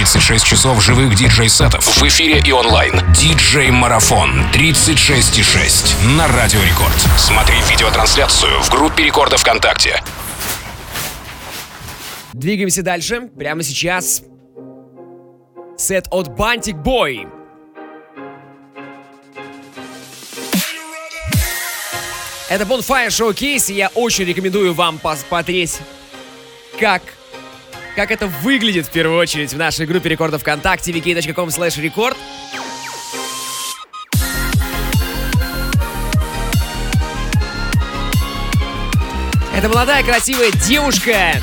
36 часов живых диджей-сетов в эфире и онлайн. Диджей-марафон 36,6 на Радио Рекорд. Смотри видеотрансляцию в группе Рекорда ВКонтакте. Двигаемся дальше. Прямо сейчас сет от Бантик Бой. Это Bonfire Showcase, и я очень рекомендую вам посмотреть, как, как это выглядит в первую очередь в нашей группе рекордов ВКонтакте wiki.com slash record. Это молодая красивая девушка,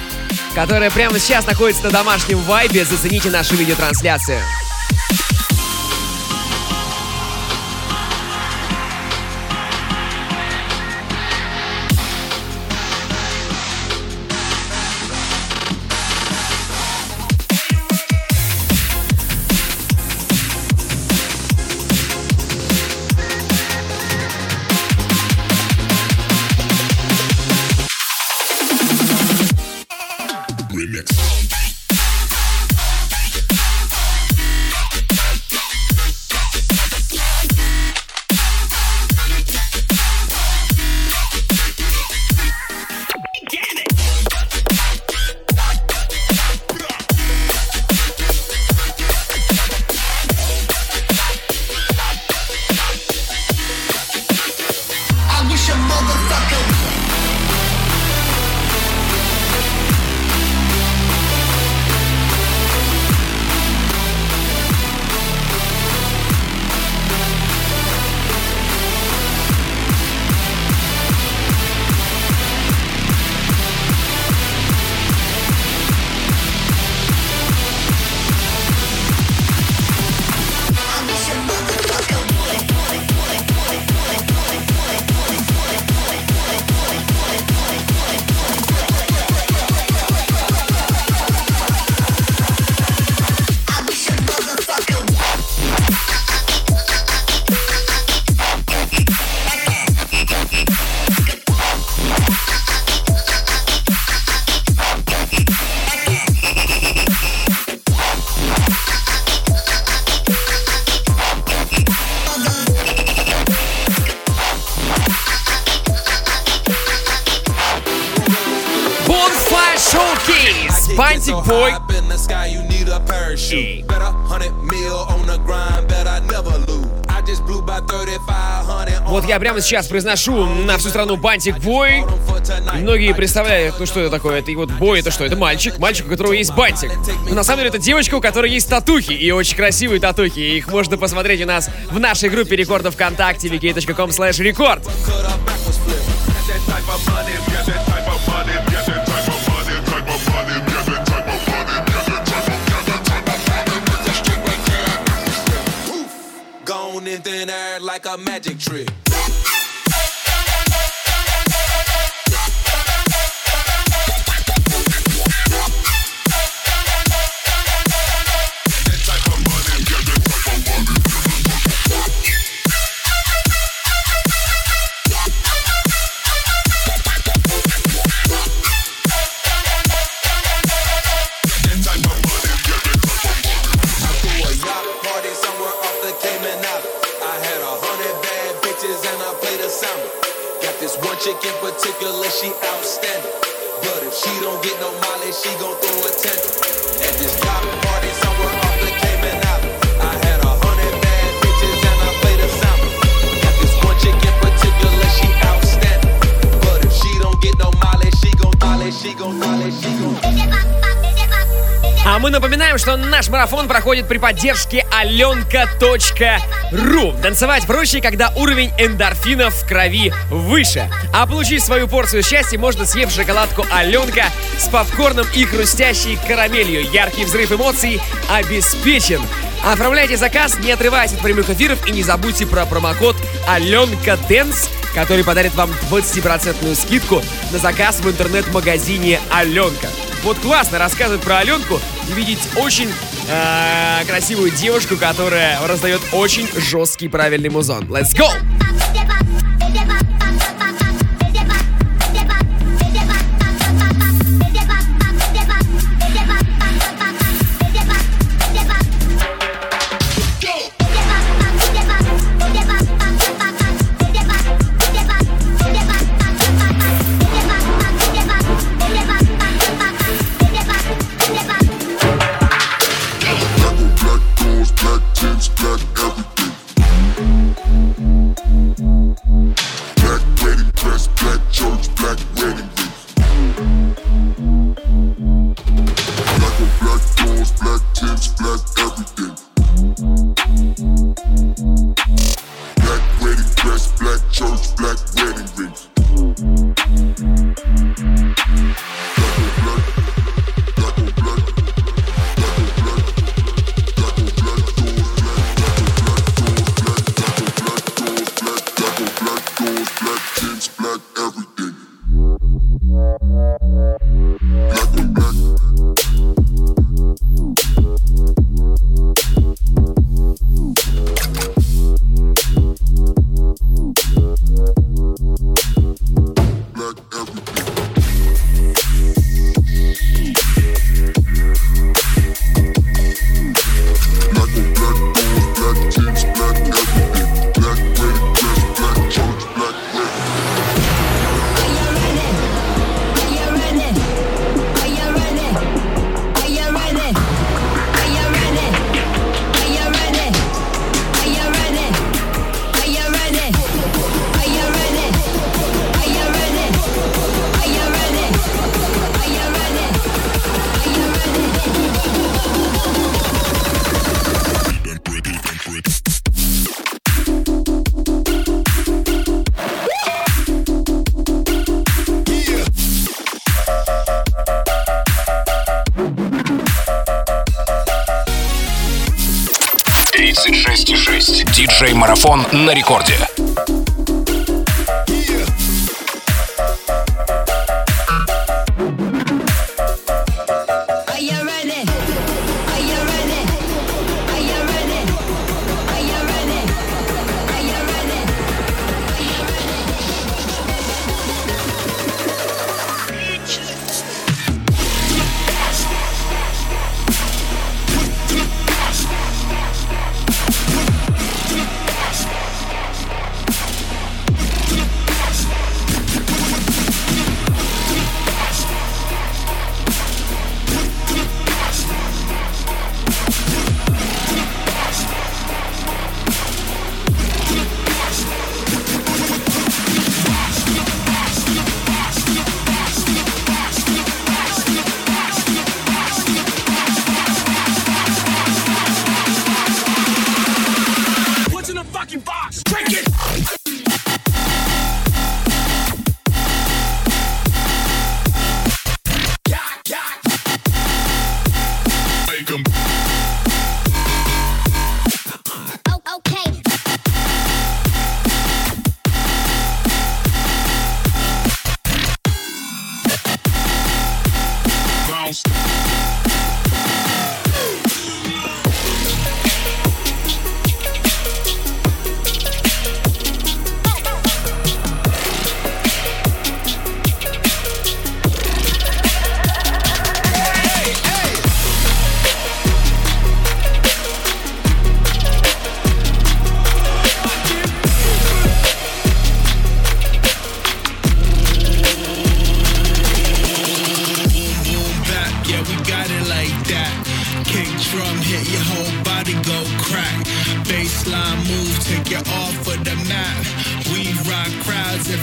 которая прямо сейчас находится на домашнем вайбе. Зацените нашу видеотрансляцию. Прямо сейчас произношу на всю страну Бантик Бой. Многие представляют, ну что это такое? Это и вот бой, это что? Это мальчик, мальчик, у которого есть бантик. Но на самом деле это девочка, у которой есть татухи, и очень красивые татухи. Их можно посмотреть у нас в нашей группе рекордов ВКонтакте wiki.com slash air like a magic trick. Что наш марафон проходит при поддержке аленка.ру. Танцевать проще, когда уровень эндорфинов в крови выше. А получить свою порцию счастья можно, съев шоколадку Аленка с попкорном и хрустящей карамелью. Яркий взрыв эмоций обеспечен. Оформляйте заказ, не отрываясь от прямых эфиров и не забудьте про промокод Аленка Дэнс, который подарит вам 20% скидку на заказ в интернет-магазине Аленка. Вот классно рассказывать про Аленку видеть очень э, красивую девушку, которая раздает очень жесткий правильный музон. Let's go! Диджей-марафон на рекорде.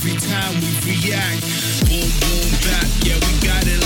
every time we react. Boom, boom, back. yeah, we got it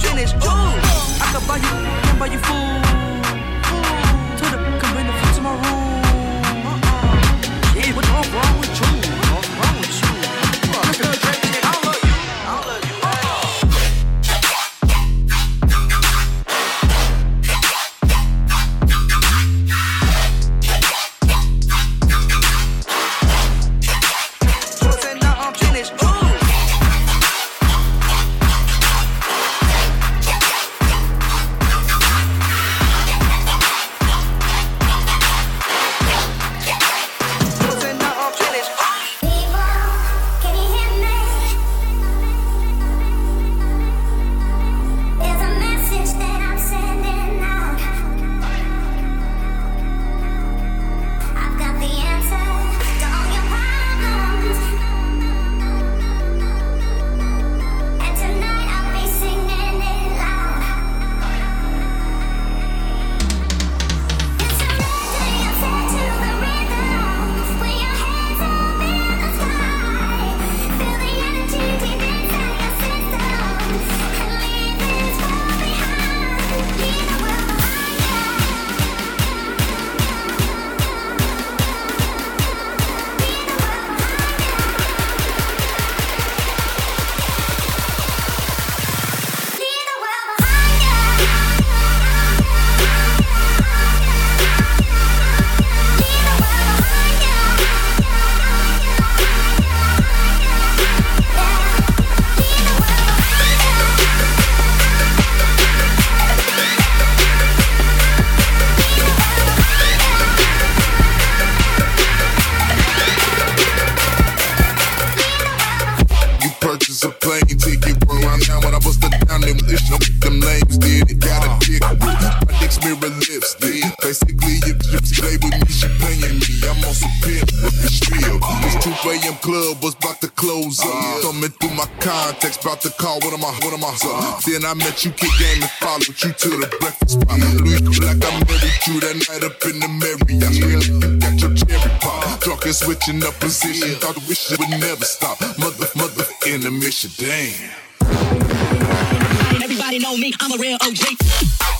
Finish. is. I can buy you, can buy you food. Text about the call, what am I, what am I? So, then I met you, kid game, and followed you to the breakfast spot. Louis, like I married you that night up in the Marriott. Really, you got your cherry pop. Drunk and switching up position. Thought the wish would never stop. Mother, mother, in the mission, damn. Everybody know me, I'm a real OG.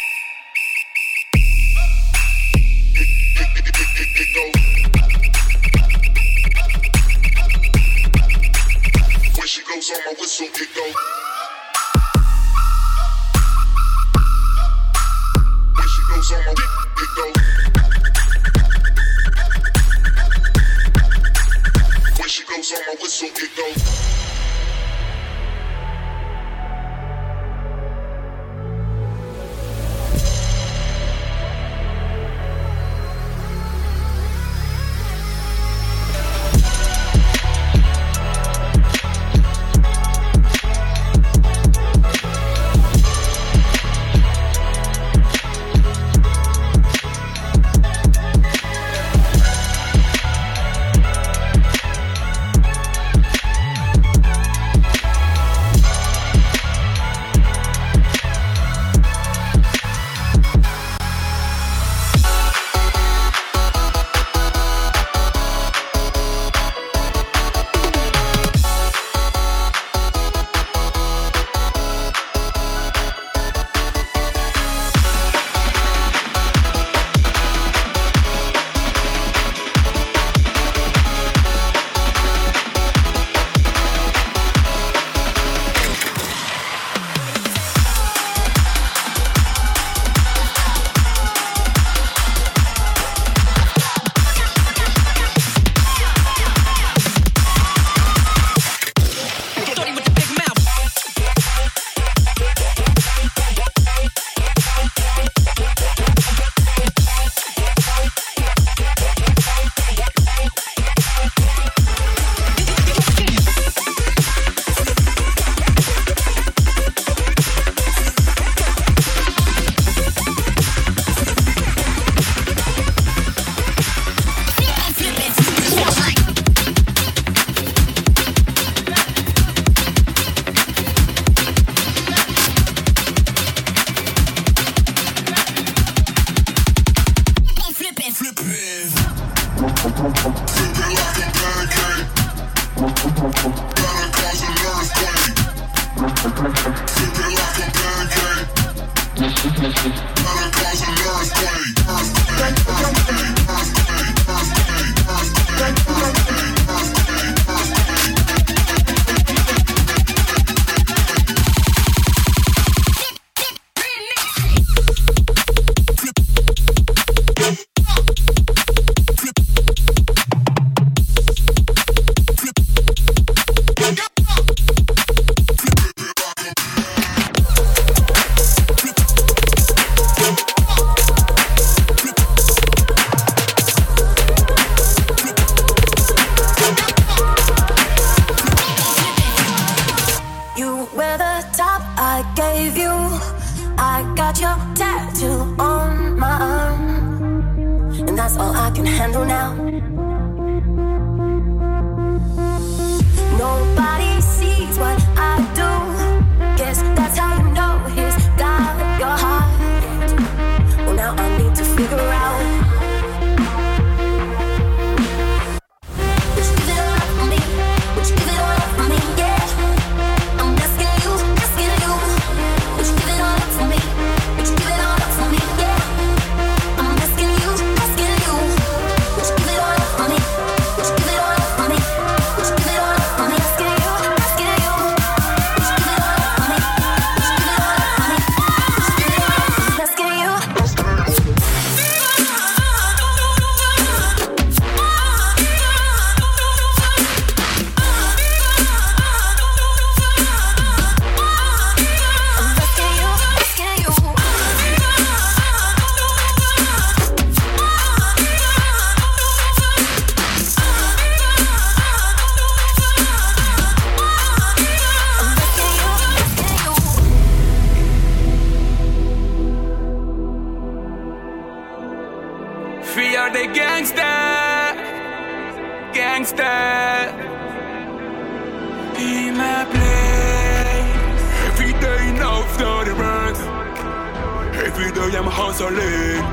hustling.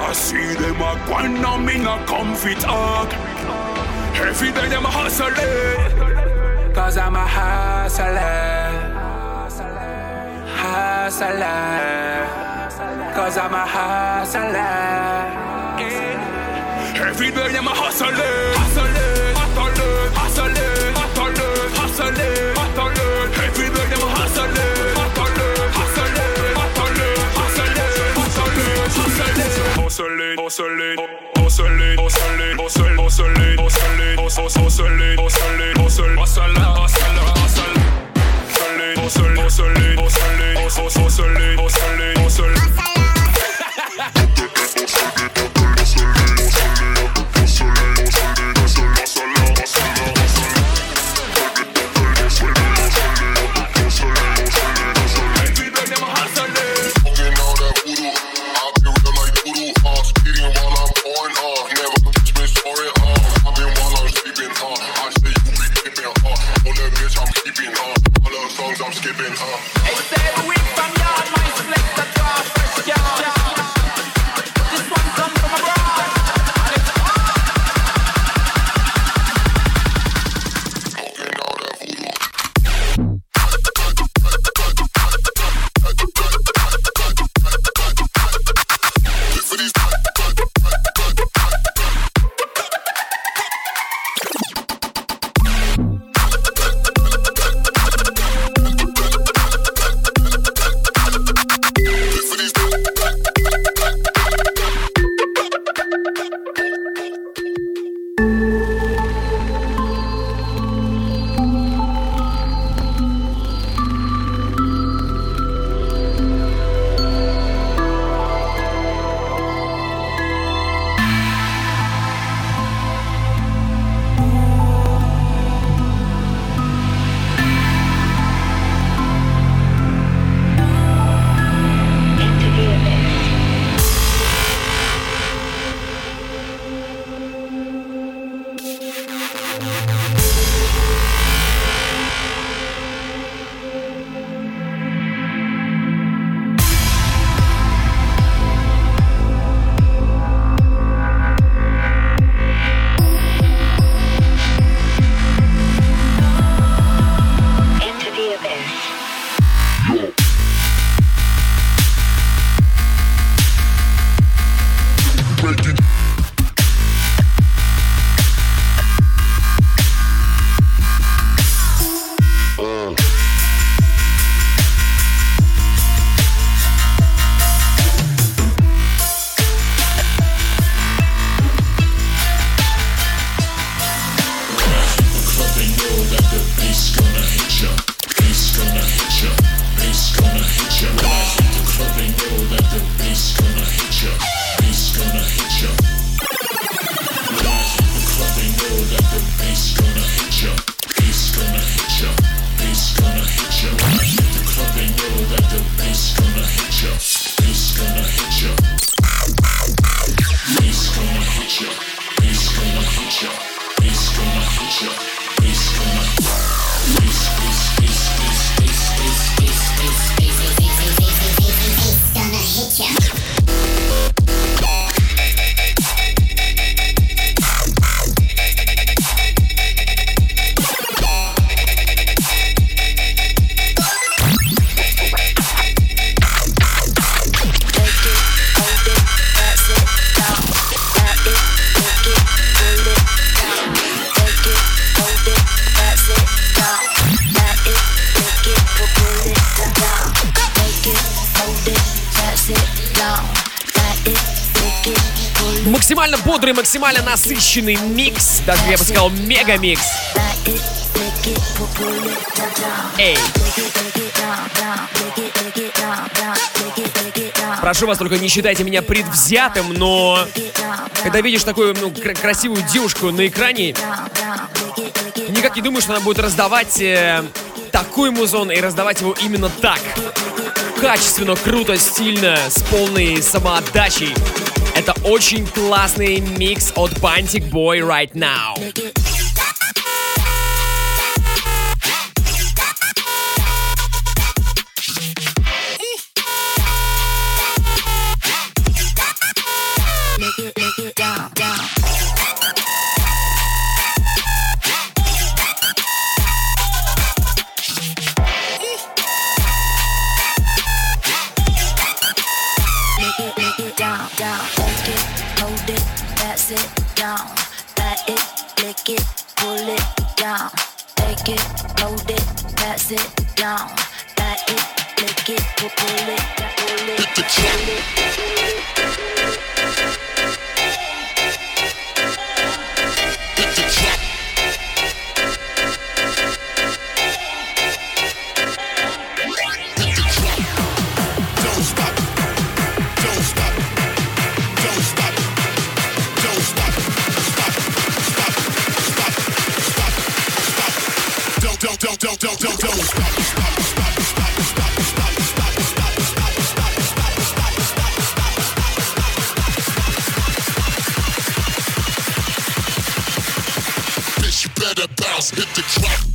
I see them a grind on me, not comfy talk. Every day I'm hustling. Cause I'm a hustler. Hustler. Cause I'm a hustler. Every day I'm a hustling, hustling, hustling, hustling, hustling, hustling, hustling. au soleil, au soleil, au soleil, au soleil, au soleil, au soleil, au soleil, Максимально бодрый, максимально насыщенный микс. Даже я бы сказал мега-микс. Эй. Прошу вас, только не считайте меня предвзятым, но когда видишь такую ну, кра- красивую девушку на экране, никак не думаешь, что она будет раздавать э, такой музон и раздавать его именно так. Качественно, круто, стильно, с полной самоотдачей. Это очень классный микс от Bantic Boy right now. Hopefully. let a bounce hit the drop.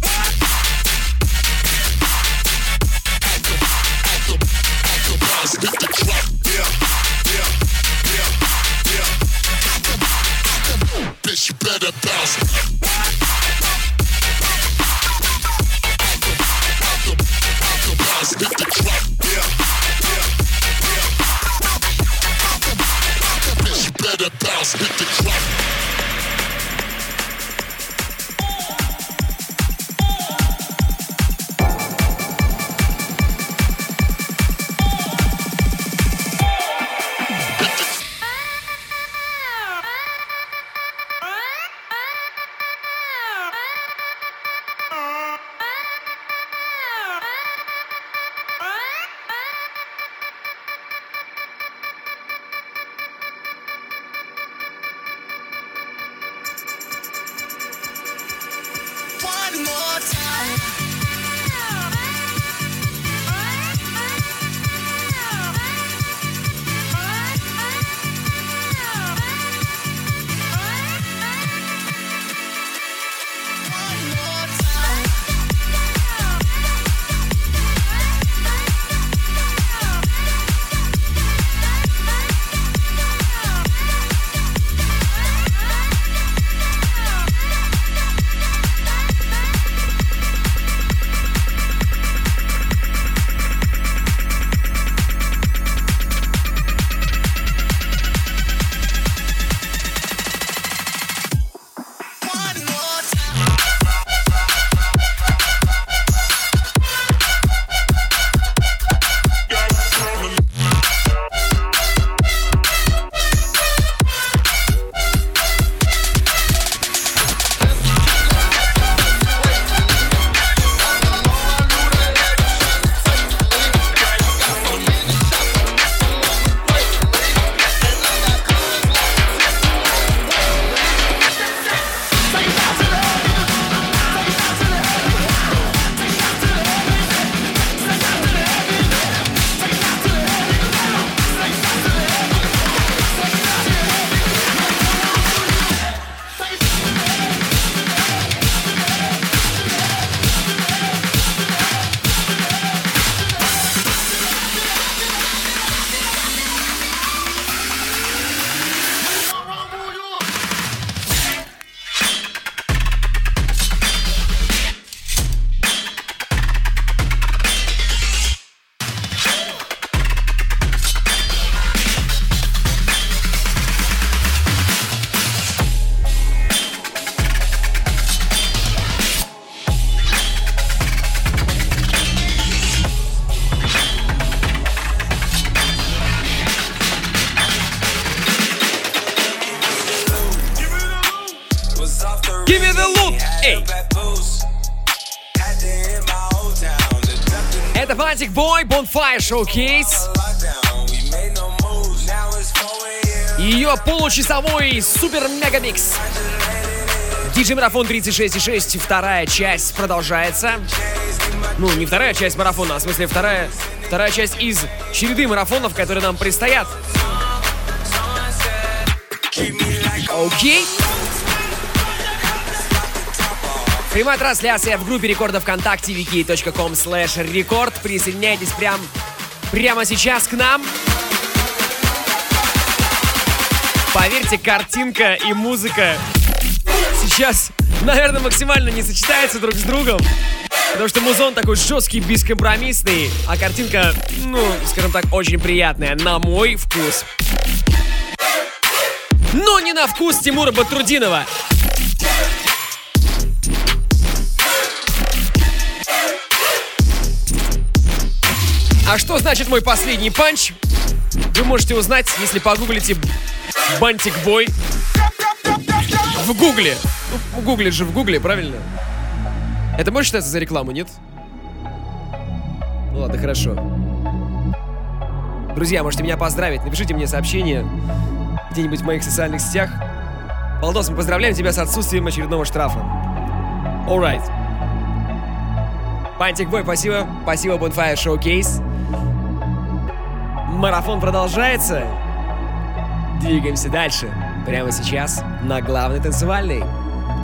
Бантик Бой, Bonfire Showcase. Ее получасовой супер-мегамикс. Диджей Марафон 36.6, вторая часть продолжается. Ну, не вторая часть марафона, а в смысле вторая, вторая часть из череды марафонов, которые нам предстоят. Окей. Прямая трансляция в группе рекордов ВКонтакте wiki.com slash рекорд. Присоединяйтесь прям, прямо сейчас к нам. Поверьте, картинка и музыка сейчас, наверное, максимально не сочетаются друг с другом. Потому что музон такой жесткий, бескомпромиссный, а картинка, ну, скажем так, очень приятная, на мой вкус. Но не на вкус Тимура Батрудинова. А что значит мой последний панч? Вы можете узнать, если погуглите Бантик Бой в гугле. Ну, гуглит же в гугле, правильно? Это может считаться за рекламу, нет? Ну ладно, хорошо. Друзья, можете меня поздравить. Напишите мне сообщение где-нибудь в моих социальных сетях. Балдос, мы поздравляем тебя с отсутствием очередного штрафа. Alright. Бантик Бой, спасибо. Спасибо, Bonfire Showcase. Марафон продолжается. Двигаемся дальше. Прямо сейчас на главной танцевальной.